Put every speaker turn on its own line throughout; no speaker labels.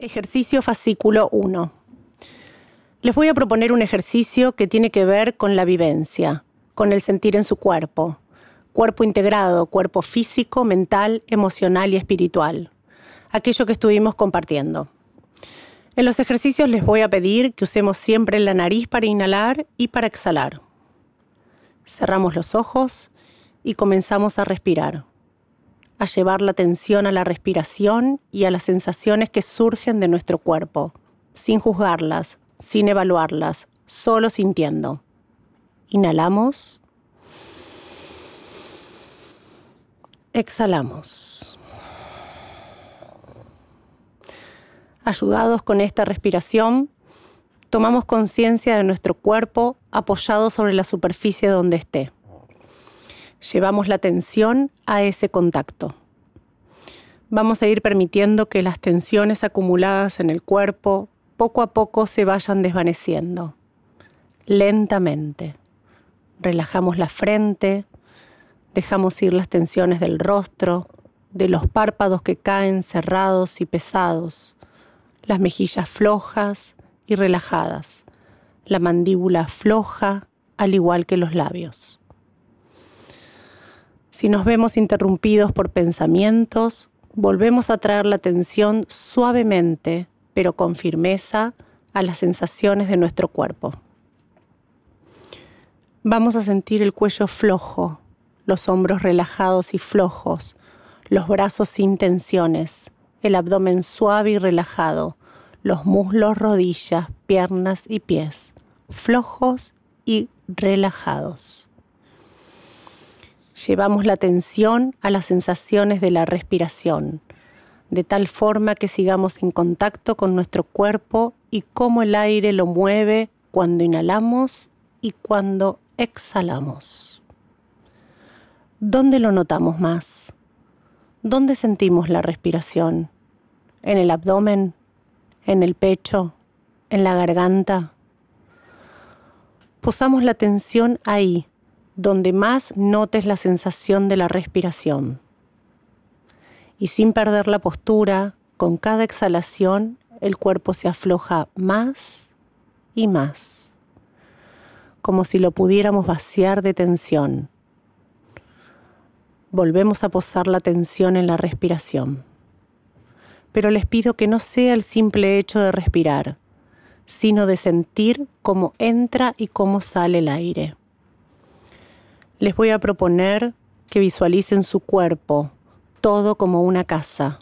Ejercicio fascículo 1. Les voy a proponer un ejercicio que tiene que ver con la vivencia, con el sentir en su cuerpo. Cuerpo integrado, cuerpo físico, mental, emocional y espiritual. Aquello que estuvimos compartiendo. En los ejercicios les voy a pedir que usemos siempre la nariz para inhalar y para exhalar. Cerramos los ojos y comenzamos a respirar a llevar la atención a la respiración y a las sensaciones que surgen de nuestro cuerpo, sin juzgarlas, sin evaluarlas, solo sintiendo. Inhalamos. Exhalamos. Ayudados con esta respiración, tomamos conciencia de nuestro cuerpo apoyado sobre la superficie donde esté llevamos la atención a ese contacto. Vamos a ir permitiendo que las tensiones acumuladas en el cuerpo poco a poco se vayan desvaneciendo, lentamente. Relajamos la frente, dejamos ir las tensiones del rostro, de los párpados que caen cerrados y pesados, las mejillas flojas y relajadas, la mandíbula floja al igual que los labios. Si nos vemos interrumpidos por pensamientos, volvemos a traer la atención suavemente, pero con firmeza, a las sensaciones de nuestro cuerpo. Vamos a sentir el cuello flojo, los hombros relajados y flojos, los brazos sin tensiones, el abdomen suave y relajado, los muslos, rodillas, piernas y pies, flojos y relajados llevamos la atención a las sensaciones de la respiración, de tal forma que sigamos en contacto con nuestro cuerpo y cómo el aire lo mueve cuando inhalamos y cuando exhalamos. ¿Dónde lo notamos más? ¿Dónde sentimos la respiración? ¿En el abdomen? ¿En el pecho? ¿En la garganta? Posamos la atención ahí, donde más notes la sensación de la respiración. Y sin perder la postura, con cada exhalación el cuerpo se afloja más y más, como si lo pudiéramos vaciar de tensión. Volvemos a posar la tensión en la respiración. Pero les pido que no sea el simple hecho de respirar, sino de sentir cómo entra y cómo sale el aire les voy a proponer que visualicen su cuerpo, todo como una casa,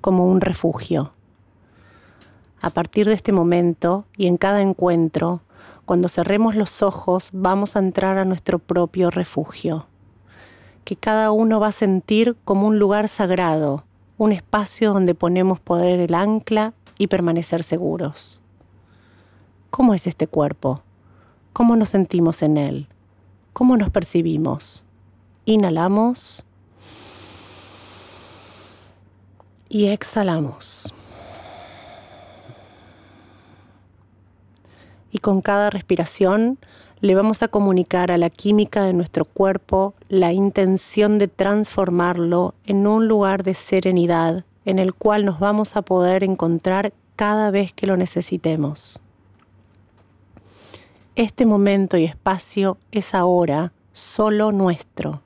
como un refugio. A partir de este momento y en cada encuentro, cuando cerremos los ojos, vamos a entrar a nuestro propio refugio, que cada uno va a sentir como un lugar sagrado, un espacio donde ponemos poder el ancla y permanecer seguros. ¿Cómo es este cuerpo? ¿Cómo nos sentimos en él? ¿Cómo nos percibimos? Inhalamos y exhalamos. Y con cada respiración le vamos a comunicar a la química de nuestro cuerpo la intención de transformarlo en un lugar de serenidad en el cual nos vamos a poder encontrar cada vez que lo necesitemos. Este momento y espacio es ahora solo nuestro.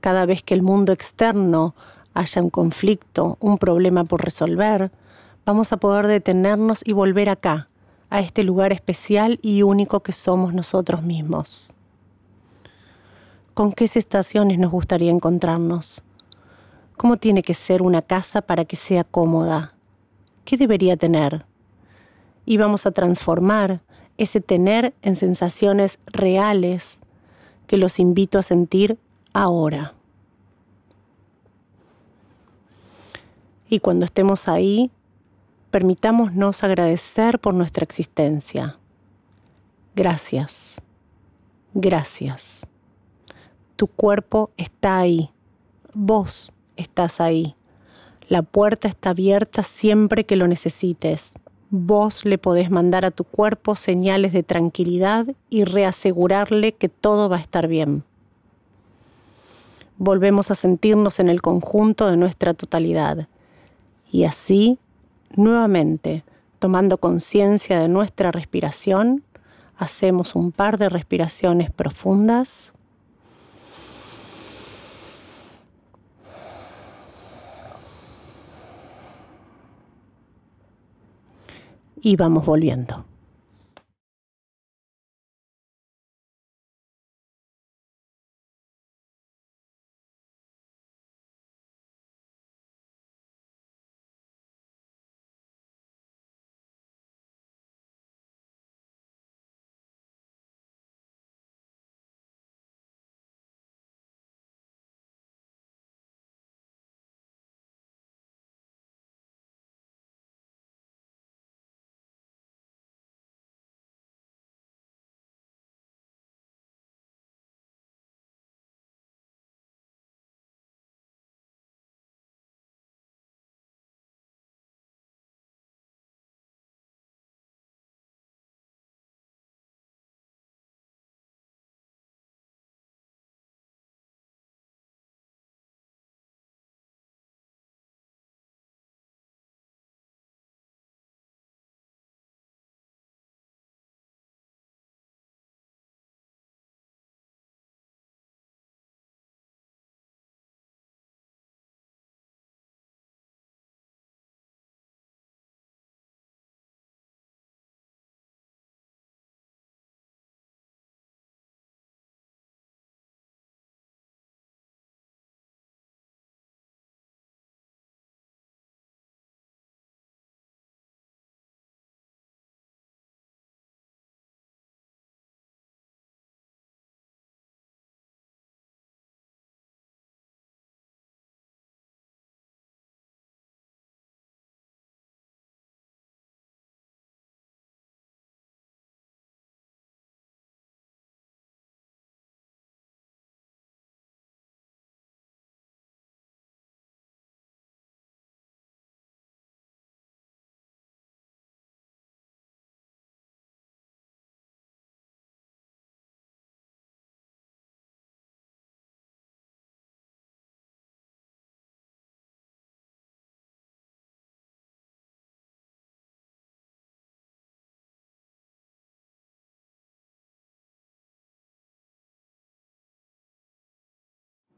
Cada vez que el mundo externo haya un conflicto, un problema por resolver, vamos a poder detenernos y volver acá, a este lugar especial y único que somos nosotros mismos. ¿Con qué estaciones nos gustaría encontrarnos? ¿Cómo tiene que ser una casa para que sea cómoda? ¿Qué debería tener? Y vamos a transformar ese tener en sensaciones reales que los invito a sentir ahora. Y cuando estemos ahí, permitámonos agradecer por nuestra existencia. Gracias, gracias. Tu cuerpo está ahí, vos estás ahí. La puerta está abierta siempre que lo necesites vos le podés mandar a tu cuerpo señales de tranquilidad y reasegurarle que todo va a estar bien. Volvemos a sentirnos en el conjunto de nuestra totalidad y así Nuevamente, tomando conciencia de nuestra respiración, hacemos un par de respiraciones profundas. Y vamos volviendo.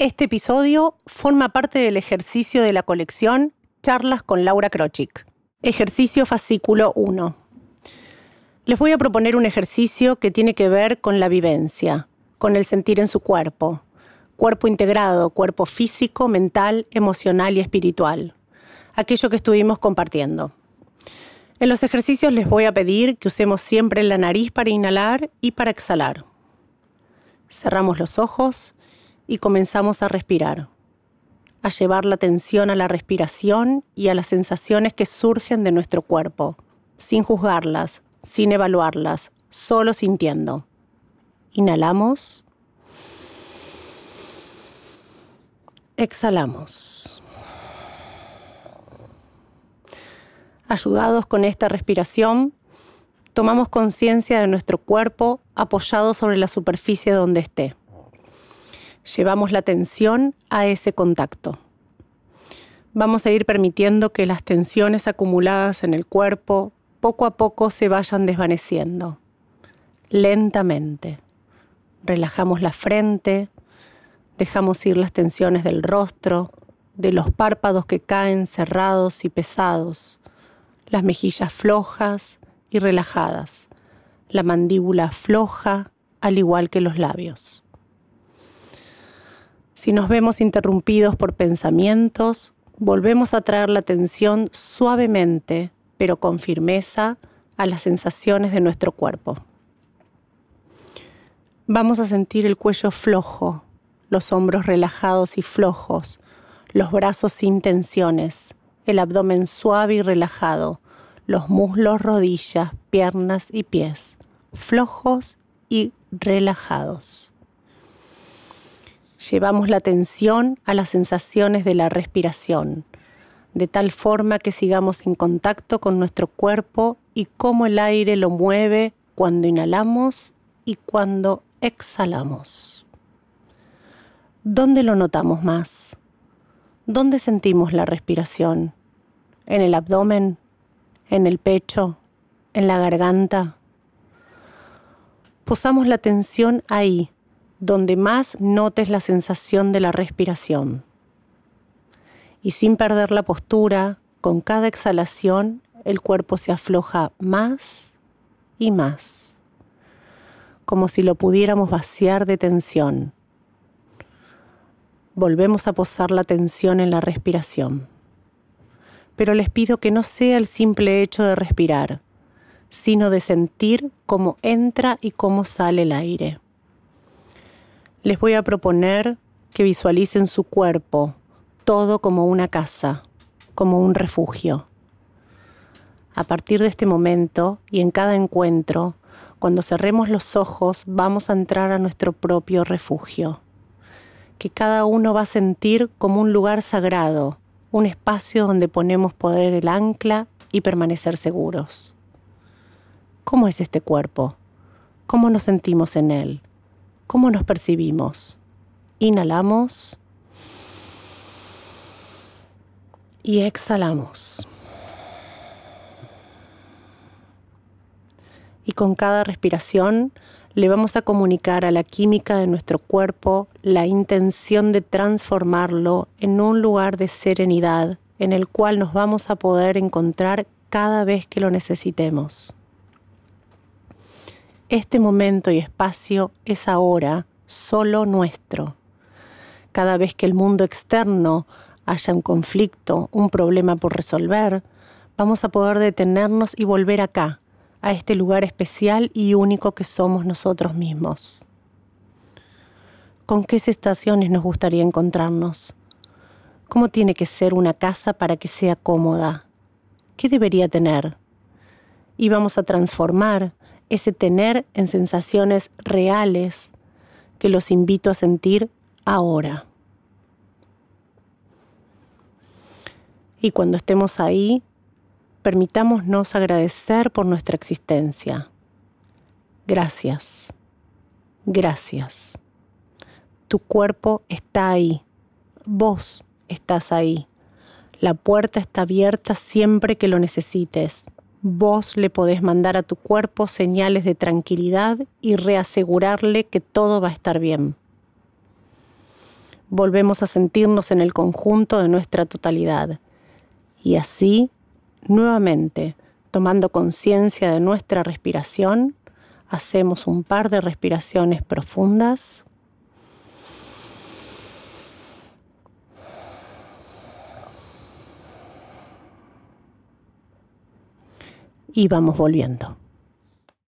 Este episodio forma parte del ejercicio de la colección Charlas con Laura Krochik. Ejercicio fascículo 1. Les voy a proponer un ejercicio que tiene que ver con la vivencia, con el sentir en su cuerpo. Cuerpo integrado, cuerpo físico, mental, emocional y espiritual. Aquello que estuvimos compartiendo. En los ejercicios les voy a pedir que usemos siempre la nariz para inhalar y para exhalar. Cerramos los ojos y comenzamos a respirar, a llevar la atención a la respiración y a las sensaciones que surgen de nuestro cuerpo, sin juzgarlas, sin evaluarlas, solo sintiendo. Inhalamos. Exhalamos. Ayudados con esta respiración, tomamos conciencia de nuestro cuerpo apoyado sobre la superficie donde esté llevamos la atención a ese contacto. Vamos a ir permitiendo que las tensiones acumuladas en el cuerpo poco a poco se vayan desvaneciendo, lentamente. Relajamos la frente, dejamos ir las tensiones del rostro, de los párpados que caen cerrados y pesados, las mejillas flojas y relajadas, la mandíbula floja al igual que los labios. Si nos vemos interrumpidos por pensamientos, volvemos a traer la atención suavemente, pero con firmeza, a las sensaciones de nuestro cuerpo. Vamos a sentir el cuello flojo, los hombros relajados y flojos, los brazos sin tensiones, el abdomen suave y relajado, los muslos, rodillas, piernas y pies, flojos y relajados llevamos la atención a las sensaciones de la respiración, de tal forma que sigamos en contacto con nuestro cuerpo y cómo el aire lo mueve cuando inhalamos y cuando exhalamos. ¿Dónde lo notamos más? ¿Dónde sentimos la respiración? ¿En el abdomen? en el pecho, en la garganta. Posamos la atención ahí, donde más notes la sensación de la respiración. Y sin perder la postura, con cada exhalación el cuerpo se afloja más y más, como si lo pudiéramos vaciar de tensión. Volvemos a posar la tensión en la respiración pero les pido que no sea el simple hecho de respirar, sino de sentir cómo entra y cómo sale el aire. Les voy a proponer que visualicen su cuerpo, todo como una casa, como un refugio. A partir de este momento y en cada encuentro, cuando cerremos los ojos, vamos a entrar a nuestro propio refugio, que cada uno va a sentir como un lugar sagrado, un espacio donde ponemos poder el ancla y permanecer seguros. ¿Cómo es este cuerpo? ¿Cómo nos sentimos en él? ¿Cómo nos percibimos? Inhalamos y exhalamos. Y con cada respiración le vamos a comunicar a la química de nuestro cuerpo la intención de transformarlo en un lugar de serenidad en el cual nos vamos a poder encontrar cada vez que lo necesitemos. Este momento y espacio es ahora solo nuestro. Cada vez que el mundo externo haya un conflicto, un problema por resolver, vamos a poder detenernos y volver acá, a este lugar especial y único que somos nosotros mismos. ¿Con qué estaciones nos gustaría encontrarnos? ¿Cómo tiene que ser una casa para que sea cómoda? ¿Qué debería tener? Y vamos a transformar ese tener en sensaciones reales que los invito a sentir ahora. Y cuando estemos ahí, permitámonos agradecer por nuestra existencia. Gracias, gracias. Tu cuerpo está ahí, vos estás ahí. La puerta está abierta siempre que lo necesites. Vos le podés mandar a tu cuerpo señales de tranquilidad y reasegurarle que todo va a estar bien. Volvemos a sentirnos en el conjunto de nuestra totalidad. Y así Nuevamente, tomando conciencia de nuestra respiración, hacemos un par de respiraciones profundas. Y vamos volviendo.